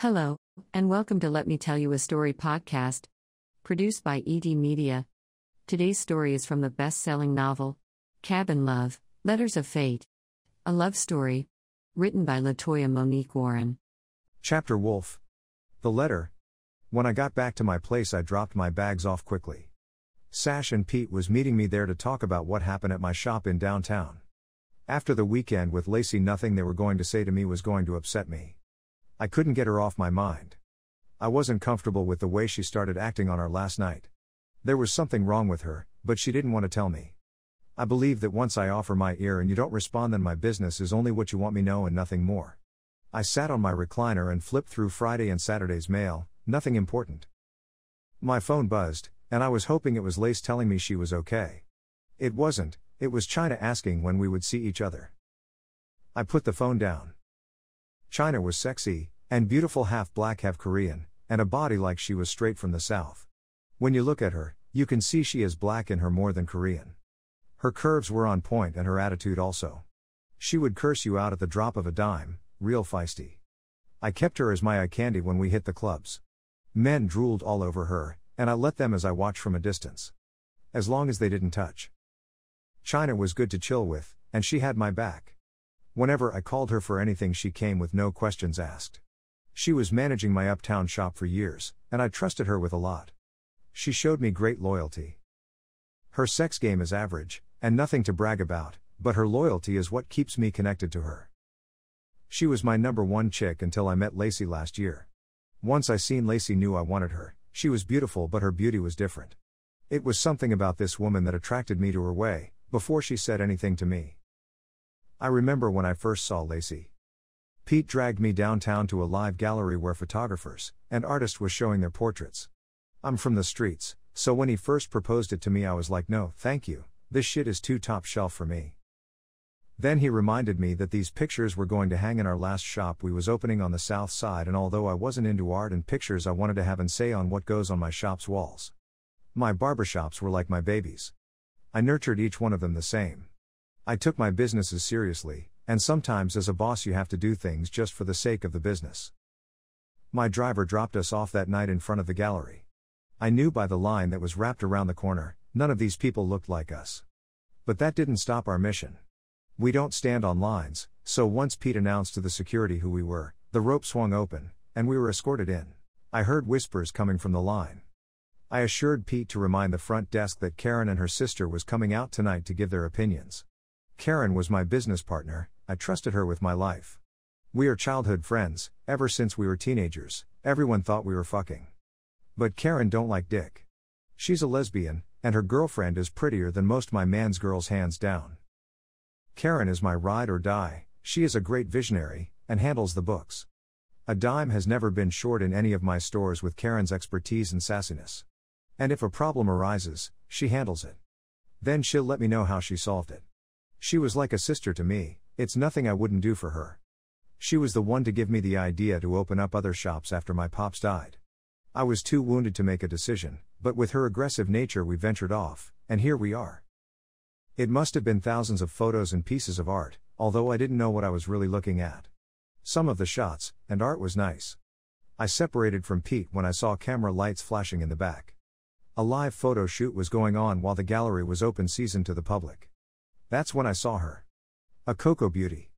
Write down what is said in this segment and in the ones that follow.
Hello, and welcome to Let Me Tell You a Story podcast, produced by ED Media. Today's story is from the best selling novel, Cabin Love Letters of Fate, a love story, written by Latoya Monique Warren. Chapter Wolf. The letter. When I got back to my place, I dropped my bags off quickly. Sash and Pete was meeting me there to talk about what happened at my shop in downtown. After the weekend with Lacey, nothing they were going to say to me was going to upset me. I couldn't get her off my mind. I wasn't comfortable with the way she started acting on our last night. There was something wrong with her, but she didn't want to tell me. I believe that once I offer my ear and you don't respond, then my business is only what you want me know and nothing more. I sat on my recliner and flipped through Friday and Saturday's mail, nothing important. My phone buzzed, and I was hoping it was Lace telling me she was okay. It wasn't, it was China asking when we would see each other. I put the phone down. China was sexy, and beautiful half black, half Korean, and a body like she was straight from the south. When you look at her, you can see she is black in her more than Korean. Her curves were on point and her attitude also. She would curse you out at the drop of a dime, real feisty. I kept her as my eye candy when we hit the clubs. Men drooled all over her, and I let them as I watched from a distance. As long as they didn't touch. China was good to chill with, and she had my back. Whenever I called her for anything, she came with no questions asked. She was managing my uptown shop for years, and I trusted her with a lot. She showed me great loyalty. Her sex game is average, and nothing to brag about, but her loyalty is what keeps me connected to her. She was my number one chick until I met Lacey last year. Once I seen Lacey knew I wanted her. She was beautiful but her beauty was different. It was something about this woman that attracted me to her way, before she said anything to me. I remember when I first saw Lacey. Pete dragged me downtown to a live gallery where photographers and artists were showing their portraits. I'm from the streets, so when he first proposed it to me, I was like, no, thank you, this shit is too top shelf for me. Then he reminded me that these pictures were going to hang in our last shop we was opening on the south side and although I wasn't into art and pictures I wanted to have an say on what goes on my shop's walls. My barbershops were like my babies. I nurtured each one of them the same. I took my businesses seriously, and sometimes as a boss you have to do things just for the sake of the business. My driver dropped us off that night in front of the gallery. I knew by the line that was wrapped around the corner, none of these people looked like us. But that didn't stop our mission. We don't stand on lines, so once Pete announced to the security who we were, the rope swung open, and we were escorted in. I heard whispers coming from the line. I assured Pete to remind the front desk that Karen and her sister was coming out tonight to give their opinions. Karen was my business partner, I trusted her with my life. We are childhood friends, ever since we were teenagers, everyone thought we were fucking. But Karen don't like dick. She's a lesbian, and her girlfriend is prettier than most my man's girls hands down. Karen is my ride or die, she is a great visionary, and handles the books. A dime has never been short in any of my stores with Karen's expertise and sassiness. And if a problem arises, she handles it. Then she'll let me know how she solved it. She was like a sister to me, it's nothing I wouldn't do for her. She was the one to give me the idea to open up other shops after my pops died. I was too wounded to make a decision, but with her aggressive nature, we ventured off, and here we are. It must have been thousands of photos and pieces of art, although I didn't know what I was really looking at. Some of the shots and art was nice. I separated from Pete when I saw camera lights flashing in the back. A live photo shoot was going on while the gallery was open season to the public. That's when I saw her. A cocoa beauty.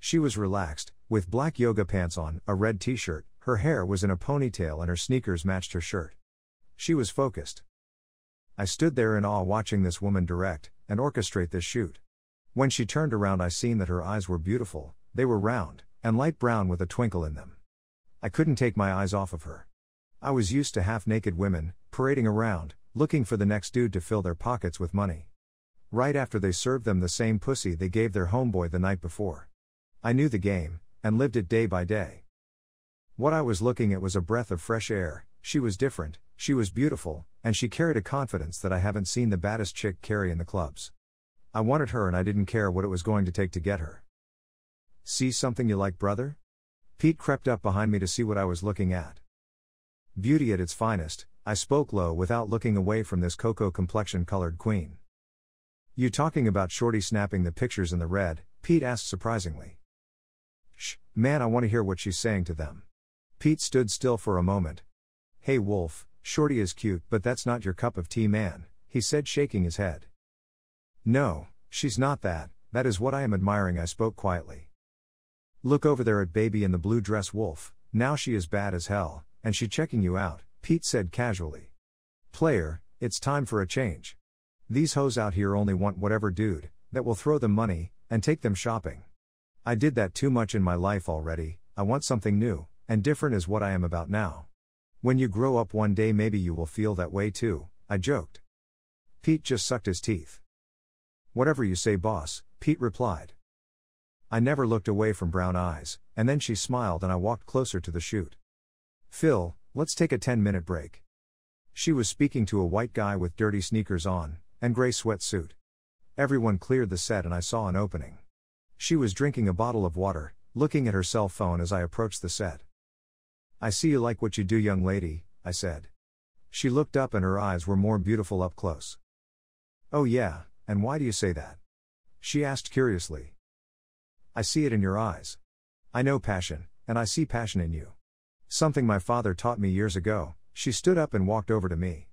She was relaxed, with black yoga pants on, a red t shirt, her hair was in a ponytail, and her sneakers matched her shirt. She was focused. I stood there in awe watching this woman direct and orchestrate this shoot. When she turned around, I seen that her eyes were beautiful, they were round and light brown with a twinkle in them. I couldn't take my eyes off of her. I was used to half naked women, parading around, looking for the next dude to fill their pockets with money right after they served them the same pussy they gave their homeboy the night before. I knew the game, and lived it day by day. What I was looking at was a breath of fresh air, she was different, she was beautiful, and she carried a confidence that I haven't seen the baddest chick carry in the clubs. I wanted her and I didn't care what it was going to take to get her. See something you like, brother? Pete crept up behind me to see what I was looking at. Beauty at its finest, I spoke low without looking away from this cocoa complexion colored queen. You talking about Shorty snapping the pictures in the red? Pete asked surprisingly. Shh, man, I want to hear what she's saying to them. Pete stood still for a moment. Hey Wolf, Shorty is cute, but that's not your cup of tea, man, he said, shaking his head. No, she's not that, that is what I am admiring, I spoke quietly. Look over there at baby in the blue dress, Wolf, now she is bad as hell, and she checking you out, Pete said casually. Player, it's time for a change. These hoes out here only want whatever dude, that will throw them money, and take them shopping. I did that too much in my life already, I want something new, and different is what I am about now. When you grow up one day, maybe you will feel that way too, I joked. Pete just sucked his teeth. Whatever you say, boss, Pete replied. I never looked away from brown eyes, and then she smiled and I walked closer to the shoot. Phil, let's take a 10 minute break. She was speaking to a white guy with dirty sneakers on, and gray sweatsuit. Everyone cleared the set and I saw an opening. She was drinking a bottle of water, looking at her cell phone as I approached the set. I see you like what you do, young lady, I said. She looked up and her eyes were more beautiful up close. Oh, yeah, and why do you say that? She asked curiously. I see it in your eyes. I know passion, and I see passion in you. Something my father taught me years ago, she stood up and walked over to me.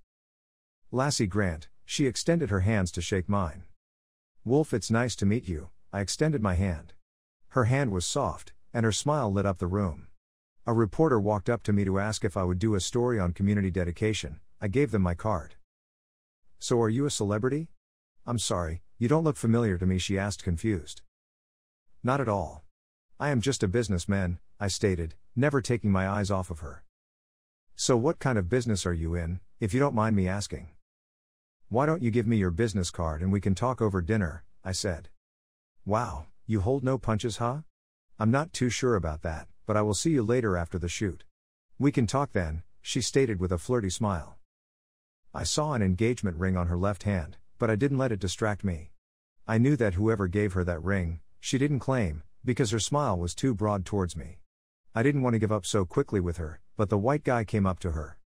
Lacey Grant, she extended her hands to shake mine. Wolf, it's nice to meet you, I extended my hand. Her hand was soft, and her smile lit up the room. A reporter walked up to me to ask if I would do a story on community dedication. I gave them my card. So, are you a celebrity? I'm sorry, you don't look familiar to me, she asked, confused. Not at all. I am just a businessman, I stated, never taking my eyes off of her. So, what kind of business are you in, if you don't mind me asking? Why don't you give me your business card and we can talk over dinner? I said. Wow, you hold no punches, huh? I'm not too sure about that but I will see you later after the shoot. We can talk then, she stated with a flirty smile. I saw an engagement ring on her left hand, but I didn't let it distract me. I knew that whoever gave her that ring, she didn't claim, because her smile was too broad towards me. I didn't want to give up so quickly with her, but the white guy came up to her.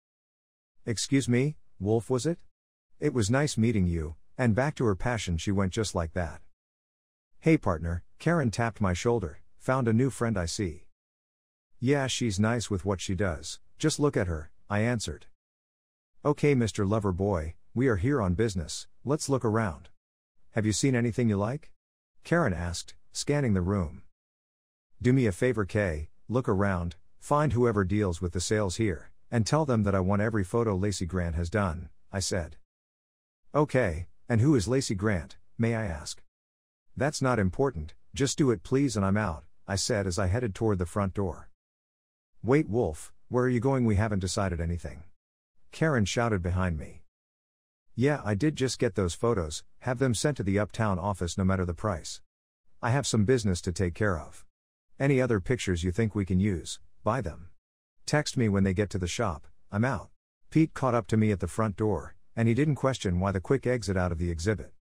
Excuse me, Wolf was it? It was nice meeting you, and back to her passion she went just like that. Hey partner, Karen tapped my shoulder, found a new friend I see. Yeah, she's nice with what she does, just look at her, I answered. Okay, Mr. Lover Boy, we are here on business, let's look around. Have you seen anything you like? Karen asked, scanning the room. Do me a favor, Kay, look around, find whoever deals with the sales here, and tell them that I want every photo Lacey Grant has done, I said. Okay, and who is Lacey Grant, may I ask? That's not important, just do it please and I'm out, I said as I headed toward the front door. Wait, Wolf, where are you going? We haven't decided anything. Karen shouted behind me. Yeah, I did just get those photos, have them sent to the uptown office no matter the price. I have some business to take care of. Any other pictures you think we can use, buy them. Text me when they get to the shop, I'm out. Pete caught up to me at the front door, and he didn't question why the quick exit out of the exhibit.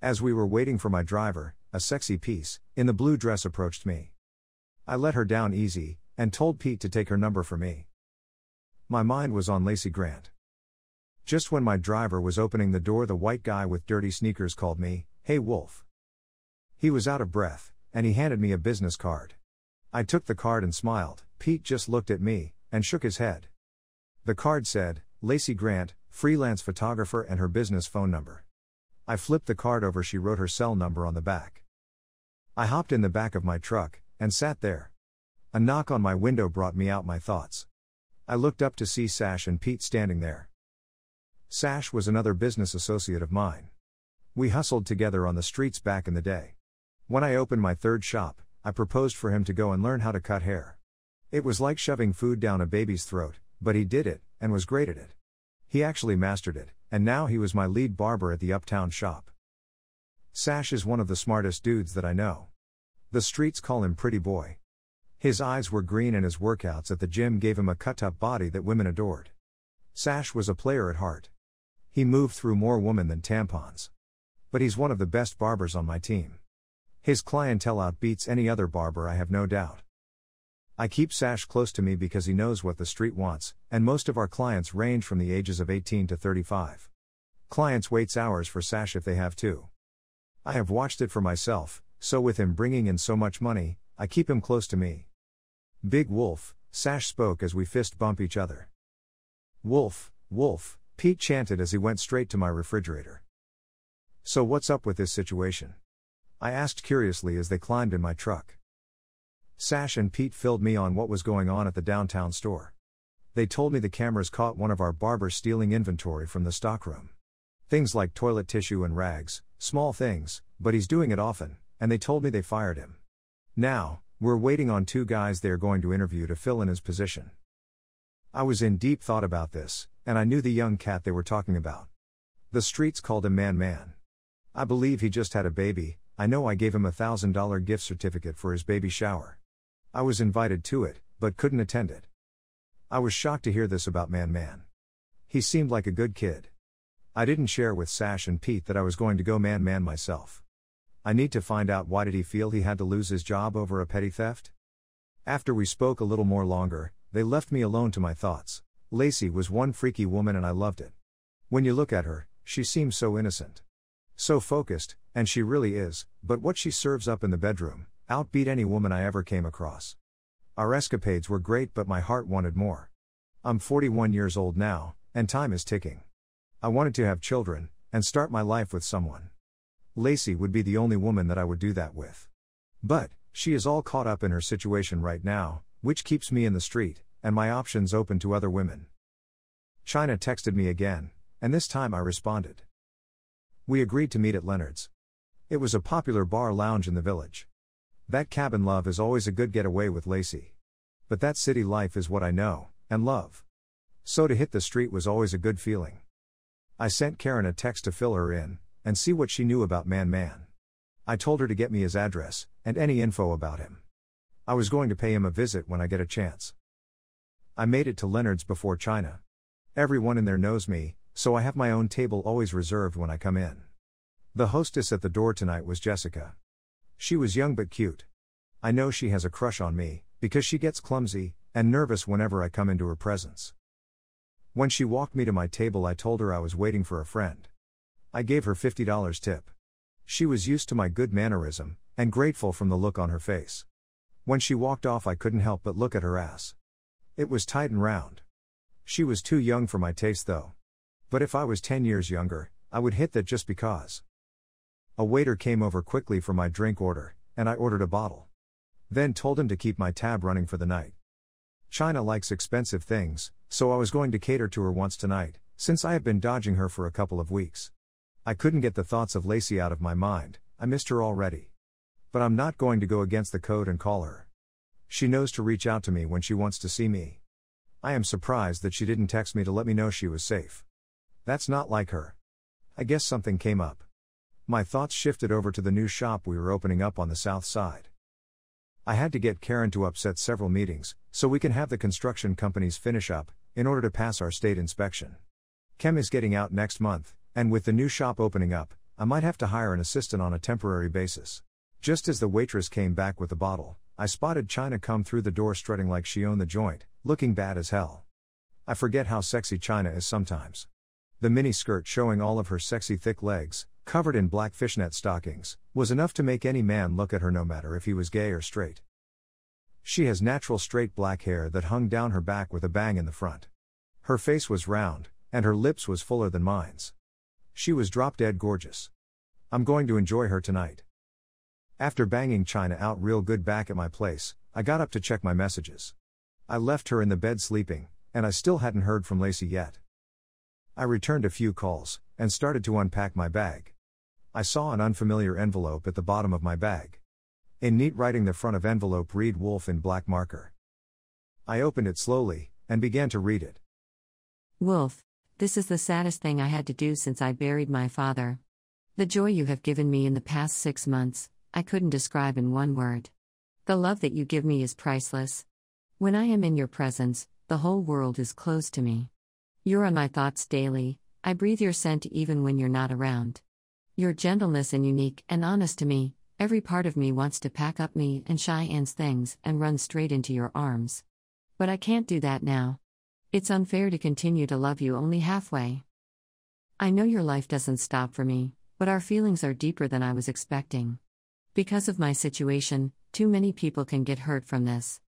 As we were waiting for my driver, a sexy piece, in the blue dress approached me. I let her down easy, and told Pete to take her number for me. My mind was on Lacey Grant. Just when my driver was opening the door, the white guy with dirty sneakers called me, Hey Wolf. He was out of breath, and he handed me a business card. I took the card and smiled. Pete just looked at me, and shook his head. The card said, Lacey Grant, freelance photographer, and her business phone number. I flipped the card over, she wrote her cell number on the back. I hopped in the back of my truck, and sat there. A knock on my window brought me out my thoughts. I looked up to see Sash and Pete standing there. Sash was another business associate of mine. We hustled together on the streets back in the day. When I opened my third shop, I proposed for him to go and learn how to cut hair. It was like shoving food down a baby's throat, but he did it, and was great at it. He actually mastered it, and now he was my lead barber at the uptown shop. Sash is one of the smartest dudes that I know. The streets call him Pretty Boy. His eyes were green and his workouts at the gym gave him a cut up body that women adored. Sash was a player at heart. He moved through more women than tampons. But he's one of the best barbers on my team. His clientele outbeats any other barber, I have no doubt. I keep Sash close to me because he knows what the street wants, and most of our clients range from the ages of 18 to 35. Clients waits hours for Sash if they have to. I have watched it for myself, so with him bringing in so much money, I keep him close to me. Big Wolf, Sash spoke as we fist bump each other. Wolf, Wolf, Pete chanted as he went straight to my refrigerator. So, what's up with this situation? I asked curiously as they climbed in my truck. Sash and Pete filled me on what was going on at the downtown store. They told me the cameras caught one of our barbers stealing inventory from the stockroom. Things like toilet tissue and rags, small things, but he's doing it often, and they told me they fired him. Now, we're waiting on two guys they're going to interview to fill in his position. I was in deep thought about this, and I knew the young cat they were talking about. The streets called him Man Man. I believe he just had a baby, I know I gave him a thousand dollar gift certificate for his baby shower. I was invited to it, but couldn't attend it. I was shocked to hear this about Man Man. He seemed like a good kid. I didn't share with Sash and Pete that I was going to go Man Man myself. I need to find out why did he feel he had to lose his job over a petty theft? After we spoke a little more longer, they left me alone to my thoughts. Lacey was one freaky woman and I loved it. When you look at her, she seems so innocent. So focused, and she really is, but what she serves up in the bedroom, outbeat any woman I ever came across. Our escapades were great, but my heart wanted more. I'm 41 years old now, and time is ticking. I wanted to have children, and start my life with someone. Lacey would be the only woman that I would do that with. But, she is all caught up in her situation right now, which keeps me in the street, and my options open to other women. China texted me again, and this time I responded. We agreed to meet at Leonard's. It was a popular bar lounge in the village. That cabin love is always a good getaway with Lacey. But that city life is what I know, and love. So to hit the street was always a good feeling. I sent Karen a text to fill her in, and see what she knew about Man Man. I told her to get me his address, and any info about him. I was going to pay him a visit when I get a chance. I made it to Leonard's before China. Everyone in there knows me, so I have my own table always reserved when I come in. The hostess at the door tonight was Jessica. She was young but cute. I know she has a crush on me, because she gets clumsy and nervous whenever I come into her presence. When she walked me to my table, I told her I was waiting for a friend. I gave her $50 tip. She was used to my good mannerism, and grateful from the look on her face. When she walked off, I couldn't help but look at her ass. It was tight and round. She was too young for my taste, though. But if I was 10 years younger, I would hit that just because. A waiter came over quickly for my drink order, and I ordered a bottle. Then told him to keep my tab running for the night. China likes expensive things, so I was going to cater to her once tonight, since I have been dodging her for a couple of weeks. I couldn't get the thoughts of Lacey out of my mind, I missed her already. But I'm not going to go against the code and call her. She knows to reach out to me when she wants to see me. I am surprised that she didn't text me to let me know she was safe. That's not like her. I guess something came up. My thoughts shifted over to the new shop we were opening up on the south side. I had to get Karen to upset several meetings, so we can have the construction companies finish up, in order to pass our state inspection. Kem is getting out next month, and with the new shop opening up, I might have to hire an assistant on a temporary basis. Just as the waitress came back with the bottle, I spotted China come through the door strutting like she owned the joint, looking bad as hell. I forget how sexy China is sometimes. The mini skirt showing all of her sexy thick legs, covered in black fishnet stockings, was enough to make any man look at her no matter if he was gay or straight. She has natural straight black hair that hung down her back with a bang in the front. Her face was round, and her lips was fuller than mine's. She was drop dead gorgeous. I'm going to enjoy her tonight. After banging China out real good back at my place, I got up to check my messages. I left her in the bed sleeping, and I still hadn't heard from Lacey yet. I returned a few calls, and started to unpack my bag. I saw an unfamiliar envelope at the bottom of my bag. In neat writing, the front of envelope read Wolf in black marker. I opened it slowly, and began to read it. Wolf, this is the saddest thing I had to do since I buried my father. The joy you have given me in the past six months, I couldn't describe in one word. The love that you give me is priceless. When I am in your presence, the whole world is closed to me. You're on my thoughts daily, I breathe your scent even when you're not around. Your gentleness and unique and honest to me, every part of me wants to pack up me and Cheyenne's things and run straight into your arms. But I can't do that now. It's unfair to continue to love you only halfway. I know your life doesn't stop for me, but our feelings are deeper than I was expecting. Because of my situation, too many people can get hurt from this.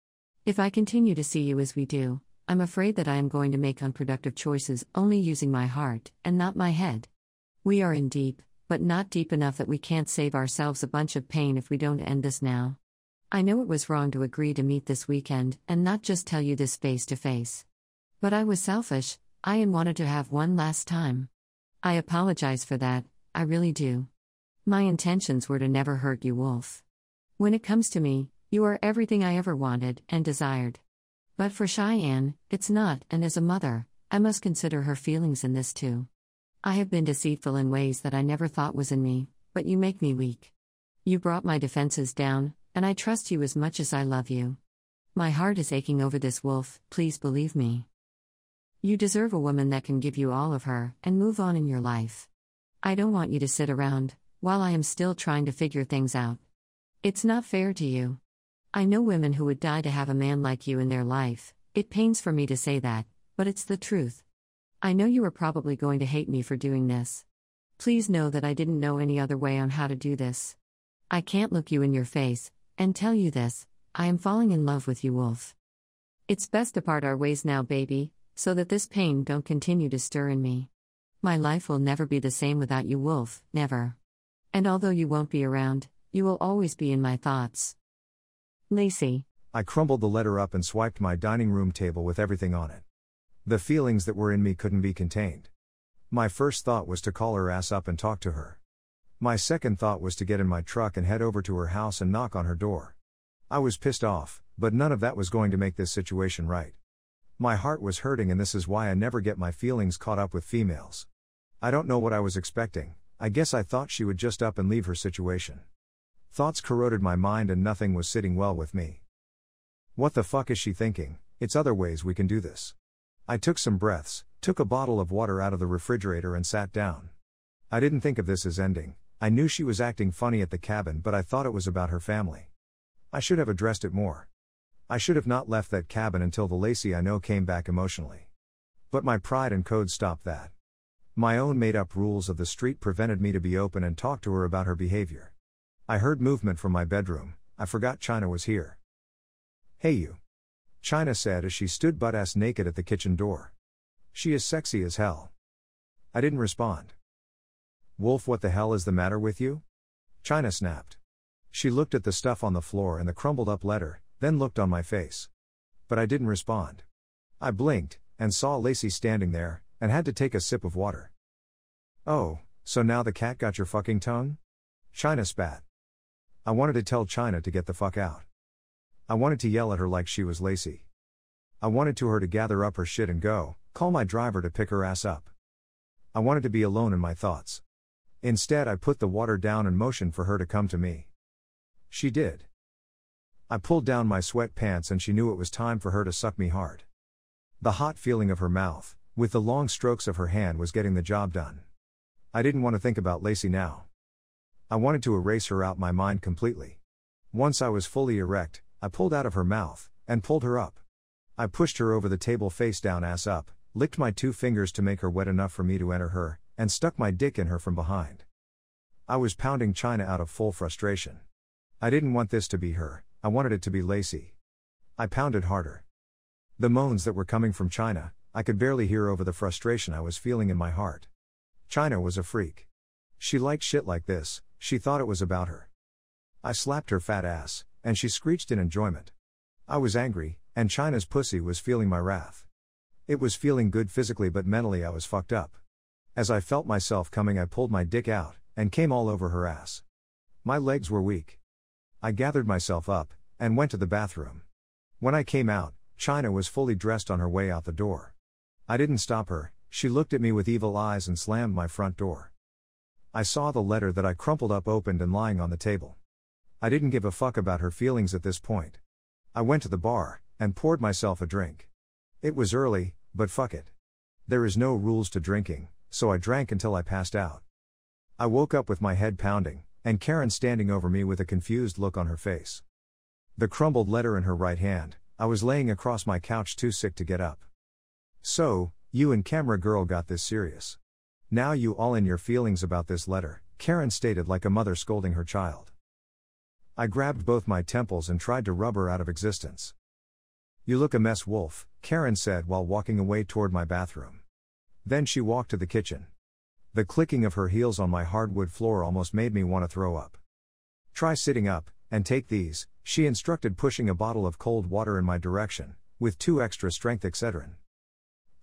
If I continue to see you as we do, I'm afraid that I am going to make unproductive choices only using my heart and not my head. We are in deep, but not deep enough that we can't save ourselves a bunch of pain if we don't end this now. I know it was wrong to agree to meet this weekend and not just tell you this face to face. But I was selfish, I wanted to have one last time. I apologize for that, I really do. My intentions were to never hurt you, Wolf. When it comes to me, you are everything I ever wanted and desired. But for Cheyenne, it's not, and as a mother, I must consider her feelings in this too. I have been deceitful in ways that I never thought was in me, but you make me weak. You brought my defenses down, and I trust you as much as I love you. My heart is aching over this wolf, please believe me. You deserve a woman that can give you all of her and move on in your life. I don't want you to sit around while I am still trying to figure things out. It's not fair to you. I know women who would die to have a man like you in their life. It pains for me to say that, but it's the truth. I know you are probably going to hate me for doing this. Please know that I didn't know any other way on how to do this. I can't look you in your face and tell you this I am falling in love with you, Wolf. It's best to part our ways now, baby, so that this pain don't continue to stir in me. My life will never be the same without you, Wolf, never. And although you won't be around, you will always be in my thoughts. Lacey. I crumbled the letter up and swiped my dining room table with everything on it. The feelings that were in me couldn't be contained. My first thought was to call her ass up and talk to her. My second thought was to get in my truck and head over to her house and knock on her door. I was pissed off, but none of that was going to make this situation right. My heart was hurting, and this is why I never get my feelings caught up with females. I don't know what I was expecting, I guess I thought she would just up and leave her situation. Thoughts corroded my mind and nothing was sitting well with me. What the fuck is she thinking? It's other ways we can do this. I took some breaths, took a bottle of water out of the refrigerator, and sat down. I didn't think of this as ending. I knew she was acting funny at the cabin, but I thought it was about her family. I should have addressed it more. I should have not left that cabin until the Lacey I know came back emotionally. But my pride and code stopped that. My own made up rules of the street prevented me to be open and talk to her about her behavior. I heard movement from my bedroom, I forgot China was here. Hey you. China said as she stood butt ass naked at the kitchen door. She is sexy as hell. I didn't respond. Wolf, what the hell is the matter with you? China snapped. She looked at the stuff on the floor and the crumbled up letter, then looked on my face. But I didn't respond. I blinked, and saw Lacey standing there, and had to take a sip of water. Oh, so now the cat got your fucking tongue? China spat. I wanted to tell China to get the fuck out. I wanted to yell at her like she was Lacey. I wanted to her to gather up her shit and go, call my driver to pick her ass up. I wanted to be alone in my thoughts. Instead, I put the water down and motioned for her to come to me. She did. I pulled down my sweatpants and she knew it was time for her to suck me hard. The hot feeling of her mouth, with the long strokes of her hand, was getting the job done. I didn't want to think about Lacey now. I wanted to erase her out my mind completely. Once I was fully erect, I pulled out of her mouth, and pulled her up. I pushed her over the table face down, ass up, licked my two fingers to make her wet enough for me to enter her, and stuck my dick in her from behind. I was pounding China out of full frustration. I didn't want this to be her, I wanted it to be Lacey. I pounded harder. The moans that were coming from China, I could barely hear over the frustration I was feeling in my heart. China was a freak. She liked shit like this, she thought it was about her. I slapped her fat ass, and she screeched in enjoyment. I was angry, and China's pussy was feeling my wrath. It was feeling good physically, but mentally I was fucked up. As I felt myself coming, I pulled my dick out, and came all over her ass. My legs were weak. I gathered myself up, and went to the bathroom. When I came out, China was fully dressed on her way out the door. I didn't stop her, she looked at me with evil eyes and slammed my front door. I saw the letter that I crumpled up opened and lying on the table. I didn't give a fuck about her feelings at this point. I went to the bar, and poured myself a drink. It was early, but fuck it. There is no rules to drinking, so I drank until I passed out. I woke up with my head pounding, and Karen standing over me with a confused look on her face. The crumbled letter in her right hand, I was laying across my couch too sick to get up. So, you and camera girl got this serious. Now you all in your feelings about this letter, Karen stated like a mother scolding her child. I grabbed both my temples and tried to rub her out of existence. You look a mess, Wolf, Karen said while walking away toward my bathroom. Then she walked to the kitchen. The clicking of her heels on my hardwood floor almost made me want to throw up. Try sitting up, and take these, she instructed, pushing a bottle of cold water in my direction, with two extra strength Excedrin.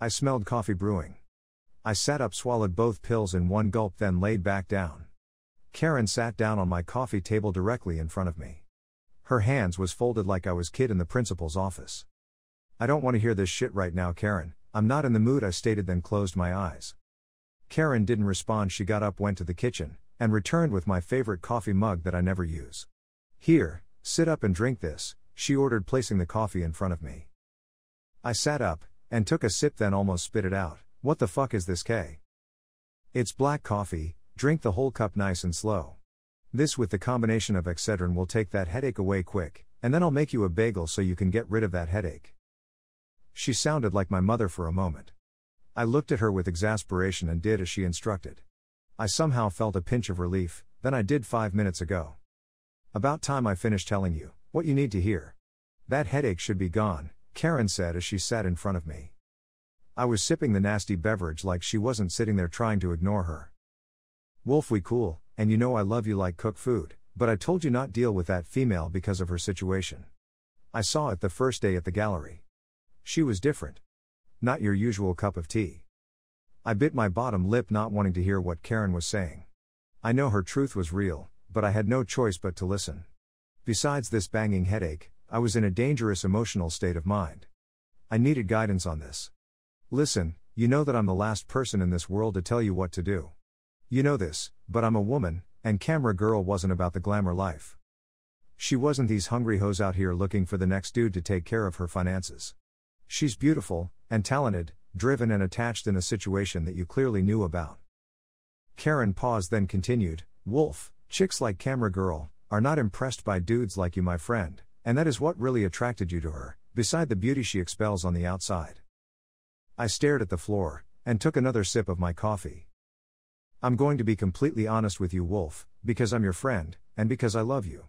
I smelled coffee brewing. I sat up, swallowed both pills in one gulp, then laid back down. Karen sat down on my coffee table directly in front of me. Her hands was folded like I was kid in the principal's office. I don't want to hear this shit right now, Karen. I'm not in the mood, I stated, then closed my eyes. Karen didn't respond. She got up, went to the kitchen, and returned with my favorite coffee mug that I never use. Here, sit up and drink this, she ordered, placing the coffee in front of me. I sat up, and took a sip, then almost spit it out. What the fuck is this K? It's black coffee, drink the whole cup nice and slow. This with the combination of Excedrin will take that headache away quick, and then I'll make you a bagel so you can get rid of that headache. She sounded like my mother for a moment. I looked at her with exasperation and did as she instructed. I somehow felt a pinch of relief, than I did five minutes ago. About time I finished telling you what you need to hear. That headache should be gone, Karen said as she sat in front of me. I was sipping the nasty beverage like she wasn't sitting there trying to ignore her. Wolf, we cool, and you know I love you like cook food, but I told you not deal with that female because of her situation. I saw it the first day at the gallery. She was different. Not your usual cup of tea. I bit my bottom lip, not wanting to hear what Karen was saying. I know her truth was real, but I had no choice but to listen. Besides this banging headache, I was in a dangerous emotional state of mind. I needed guidance on this. Listen, you know that I'm the last person in this world to tell you what to do. You know this, but I'm a woman, and Camera Girl wasn't about the glamour life. She wasn't these hungry hoes out here looking for the next dude to take care of her finances. She's beautiful, and talented, driven and attached in a situation that you clearly knew about. Karen paused then continued, Wolf, chicks like Camera Girl, are not impressed by dudes like you, my friend, and that is what really attracted you to her, beside the beauty she expels on the outside. I stared at the floor, and took another sip of my coffee. I'm going to be completely honest with you, Wolf, because I'm your friend, and because I love you.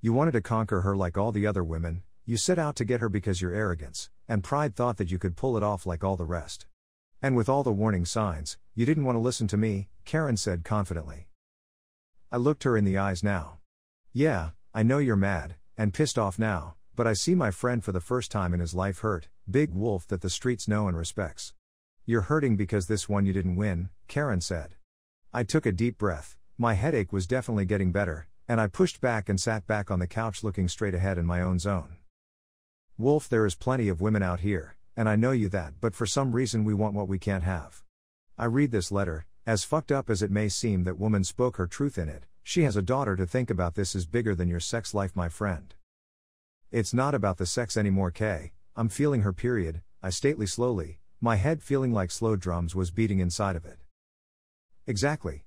You wanted to conquer her like all the other women, you set out to get her because your arrogance and pride thought that you could pull it off like all the rest. And with all the warning signs, you didn't want to listen to me, Karen said confidently. I looked her in the eyes now. Yeah, I know you're mad, and pissed off now, but I see my friend for the first time in his life hurt, big wolf that the streets know and respects. You're hurting because this one you didn't win, Karen said. I took a deep breath, my headache was definitely getting better, and I pushed back and sat back on the couch looking straight ahead in my own zone. Wolf, there is plenty of women out here, and I know you that, but for some reason we want what we can't have. I read this letter, as fucked up as it may seem that woman spoke her truth in it, she has a daughter to think about this is bigger than your sex life, my friend. It's not about the sex anymore, Kay. I'm feeling her period, I stately slowly, my head feeling like slow drums was beating inside of it. Exactly.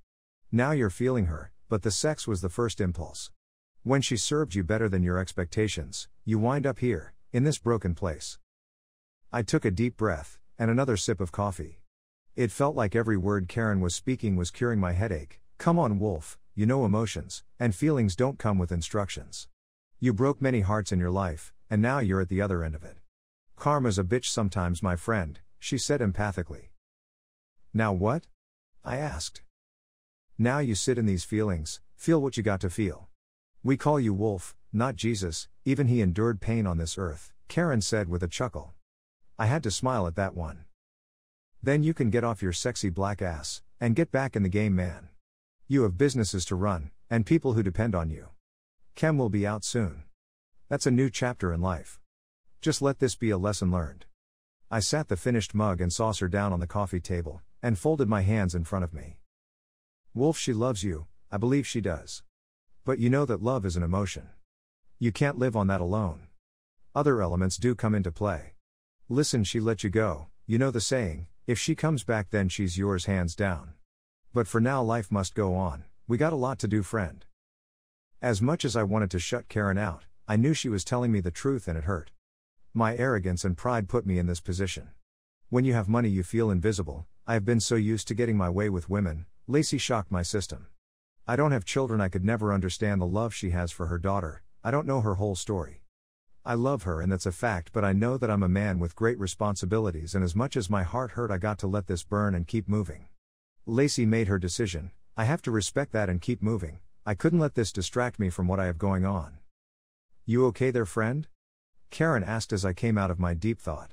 Now you're feeling her, but the sex was the first impulse. When she served you better than your expectations, you wind up here, in this broken place. I took a deep breath, and another sip of coffee. It felt like every word Karen was speaking was curing my headache. Come on, Wolf, you know emotions, and feelings don't come with instructions. You broke many hearts in your life, and now you're at the other end of it. Karma's a bitch sometimes, my friend, she said empathically. Now what? I asked. Now you sit in these feelings, feel what you got to feel. We call you Wolf, not Jesus, even he endured pain on this earth, Karen said with a chuckle. I had to smile at that one. Then you can get off your sexy black ass, and get back in the game, man. You have businesses to run, and people who depend on you. Chem will be out soon. That's a new chapter in life. Just let this be a lesson learned. I sat the finished mug and saucer down on the coffee table, and folded my hands in front of me. Wolf, she loves you, I believe she does. But you know that love is an emotion. You can't live on that alone. Other elements do come into play. Listen, she let you go, you know the saying, if she comes back, then she's yours hands down. But for now, life must go on, we got a lot to do, friend. As much as I wanted to shut Karen out, I knew she was telling me the truth and it hurt. My arrogance and pride put me in this position. When you have money, you feel invisible. I have been so used to getting my way with women, Lacey shocked my system. I don't have children, I could never understand the love she has for her daughter, I don't know her whole story. I love her and that's a fact, but I know that I'm a man with great responsibilities, and as much as my heart hurt, I got to let this burn and keep moving. Lacey made her decision. I have to respect that and keep moving. I couldn't let this distract me from what I have going on. You okay there, friend? Karen asked as I came out of my deep thought.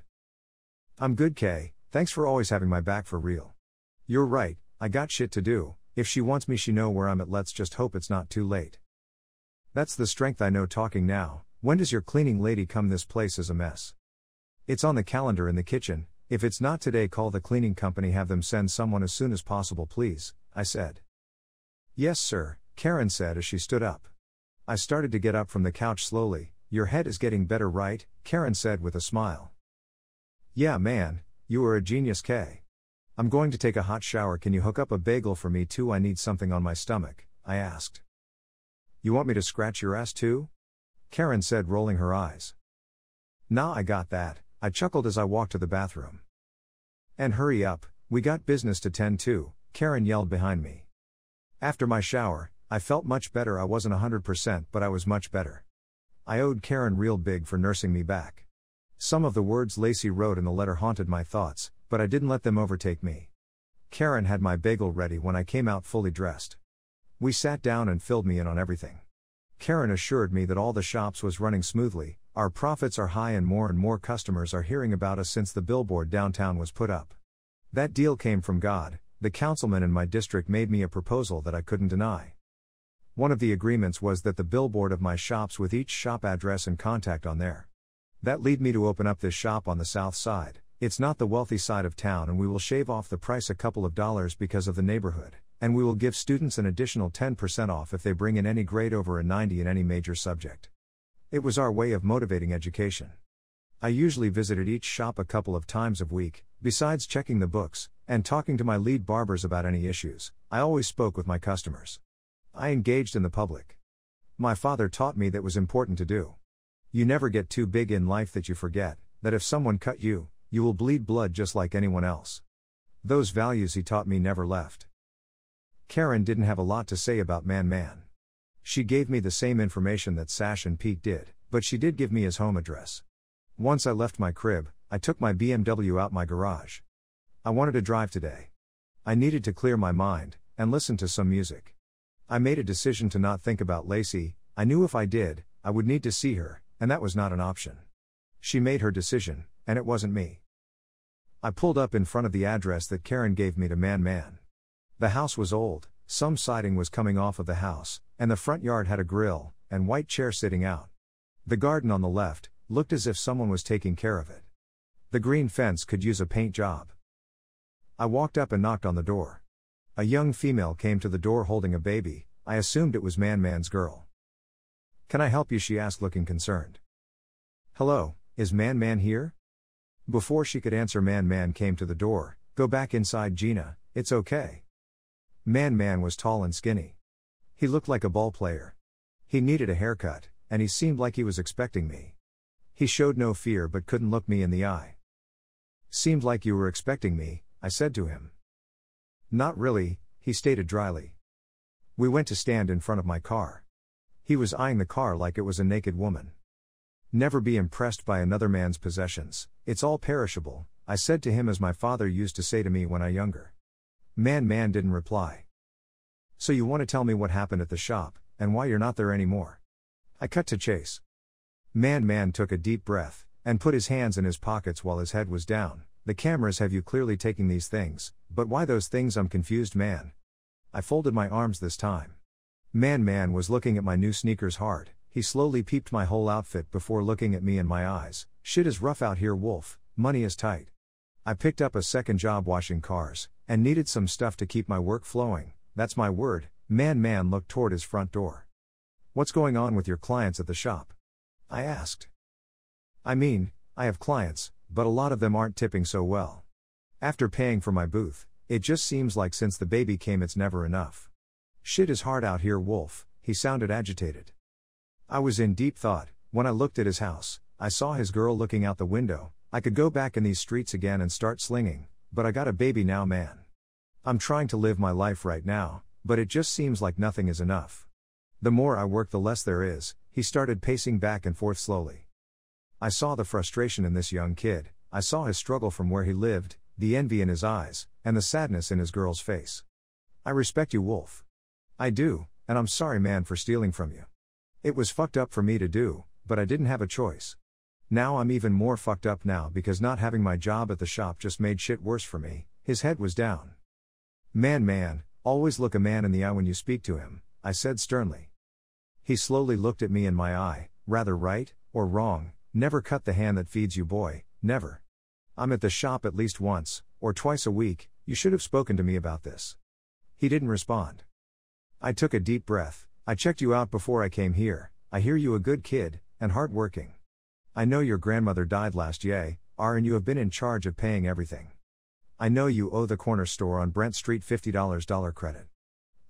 I'm good, Kay, thanks for always having my back for real. You're right, I got shit to do. If she wants me, she know where I'm at. Let's just hope it's not too late. That's the strength I know talking now. When does your cleaning lady come? This place is a mess. It's on the calendar in the kitchen. If it's not today, call the cleaning company, have them send someone as soon as possible, please, I said. Yes, sir, Karen said as she stood up. I started to get up from the couch slowly. Your head is getting better, right? Karen said with a smile. Yeah, man, you are a genius, Kay. I'm going to take a hot shower. Can you hook up a bagel for me too? I need something on my stomach, I asked. You want me to scratch your ass too? Karen said, rolling her eyes. Nah, I got that, I chuckled as I walked to the bathroom. And hurry up, we got business to tend to, Karen yelled behind me. After my shower, I felt much better. I wasn't 100%, but I was much better. I owed Karen real big for nursing me back. Some of the words Lacey wrote in the letter haunted my thoughts, but I didn't let them overtake me. Karen had my bagel ready when I came out fully dressed. We sat down and filled me in on everything. Karen assured me that all the shops was running smoothly, our profits are high and more and more customers are hearing about us since the billboard downtown was put up. That deal came from God, the councilman in my district made me a proposal that I couldn't deny. One of the agreements was that the billboard of my shops with each shop address and contact on there. That lead me to open up this shop on the south side. It's not the wealthy side of town and we will shave off the price a couple of dollars because of the neighborhood and we will give students an additional 10% off if they bring in any grade over a 90 in any major subject. It was our way of motivating education. I usually visited each shop a couple of times a week, besides checking the books and talking to my lead barbers about any issues. I always spoke with my customers. I engaged in the public. My father taught me that was important to do. You never get too big in life that you forget that if someone cut you, you will bleed blood just like anyone else. Those values he taught me never left. Karen didn't have a lot to say about Man Man. She gave me the same information that Sash and Pete did, but she did give me his home address. Once I left my crib, I took my BMW out my garage. I wanted to drive today. I needed to clear my mind and listen to some music. I made a decision to not think about Lacey. I knew if I did, I would need to see her, and that was not an option. She made her decision, and it wasn't me. I pulled up in front of the address that Karen gave me to Man Man. The house was old, some siding was coming off of the house, and the front yard had a grill and white chair sitting out. The garden on the left looked as if someone was taking care of it. The green fence could use a paint job. I walked up and knocked on the door. A young female came to the door holding a baby. I assumed it was Man Man's girl. Can I help you? she asked, looking concerned. Hello, is Man Man here? Before she could answer, Man Man came to the door. Go back inside, Gina, it's okay. Man Man was tall and skinny. He looked like a ball player. He needed a haircut, and he seemed like he was expecting me. He showed no fear but couldn't look me in the eye. Seemed like you were expecting me, I said to him. Not really, he stated dryly. We went to stand in front of my car. He was eyeing the car like it was a naked woman. Never be impressed by another man's possessions, it's all perishable, I said to him as my father used to say to me when I was younger. Man Man didn't reply. So you want to tell me what happened at the shop, and why you're not there anymore? I cut to chase. Man Man took a deep breath, and put his hands in his pockets while his head was down. The cameras have you clearly taking these things, but why those things? I'm confused, man. I folded my arms this time. Man Man was looking at my new sneakers hard. He slowly peeped my whole outfit before looking at me in my eyes. Shit is rough out here, Wolf. Money is tight. I picked up a second job washing cars, and needed some stuff to keep my work flowing, that's my word. Man Man looked toward his front door. What's going on with your clients at the shop? I asked. I mean, I have clients, but a lot of them aren't tipping so well. After paying for my booth, it just seems like since the baby came it's never enough. Shit is hard out here, Wolf, he sounded agitated. I was in deep thought, when I looked at his house, I saw his girl looking out the window, I could go back in these streets again and start slinging, but I got a baby now, man. I'm trying to live my life right now, but it just seems like nothing is enough. The more I work, the less there is. He started pacing back and forth slowly. I saw the frustration in this young kid, I saw his struggle from where he lived, the envy in his eyes, and the sadness in his girl's face. I respect you, Wolf. I do, and I'm sorry, man, for stealing from you. It was fucked up for me to do, but I didn't have a choice. Now I'm even more fucked up now because not having my job at the shop just made shit worse for me. His head was down. Man, man, always look a man in the eye when you speak to him, I said sternly. He slowly looked at me in my eye, rather right, or wrong, never cut the hand that feeds you, boy, never. I'm at the shop at least once, or twice a week, you should have spoken to me about this. He didn't respond. I took a deep breath, I checked you out before I came here, I hear you a good kid, and hardworking. I know your grandmother died last year, are and you have been in charge of paying everything. I know you owe the corner store on Brent Street $50 credit.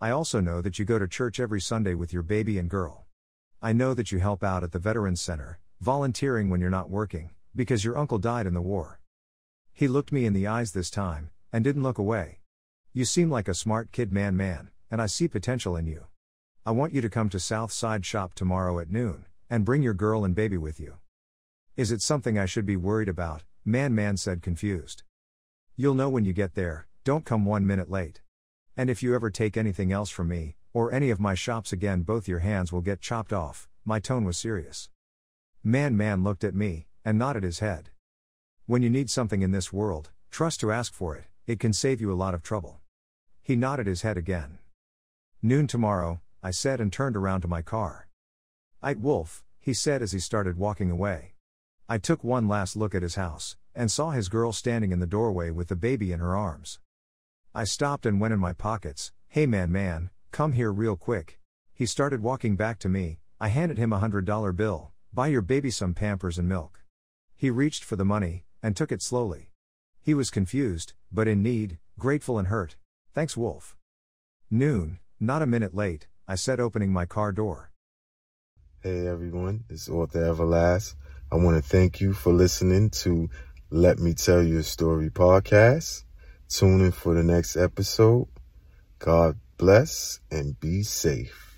I also know that you go to church every Sunday with your baby and girl. I know that you help out at the Veterans Center, volunteering when you're not working, because your uncle died in the war. He looked me in the eyes this time, and didn't look away. You seem like a smart kid, man, man, and I see potential in you. I want you to come to South Side Shop tomorrow at noon, and bring your girl and baby with you. Is it something I should be worried about? Man, man said confused. You'll know when you get there, don't come one minute late. And if you ever take anything else from me, or any of my shops again, both your hands will get chopped off. My tone was serious. Man Man looked at me, and nodded his head. When you need something in this world, trust to ask for it, it can save you a lot of trouble. He nodded his head again. Noon tomorrow, I said and turned around to my car. Ite Wolf, he said as he started walking away. I took one last look at his house, and saw his girl standing in the doorway with the baby in her arms. I stopped and went in my pockets, hey man man, come here real quick. He started walking back to me, I handed him a hundred dollar bill, buy your baby some pampers and milk. He reached for the money, and took it slowly. He was confused, but in need, grateful and hurt. Thanks, Wolf. Noon, not a minute late, I said, opening my car door. Hey everyone, it's Author Everlast. I want to thank you for listening to Let Me Tell You a Story podcast. Tune in for the next episode. God bless and be safe.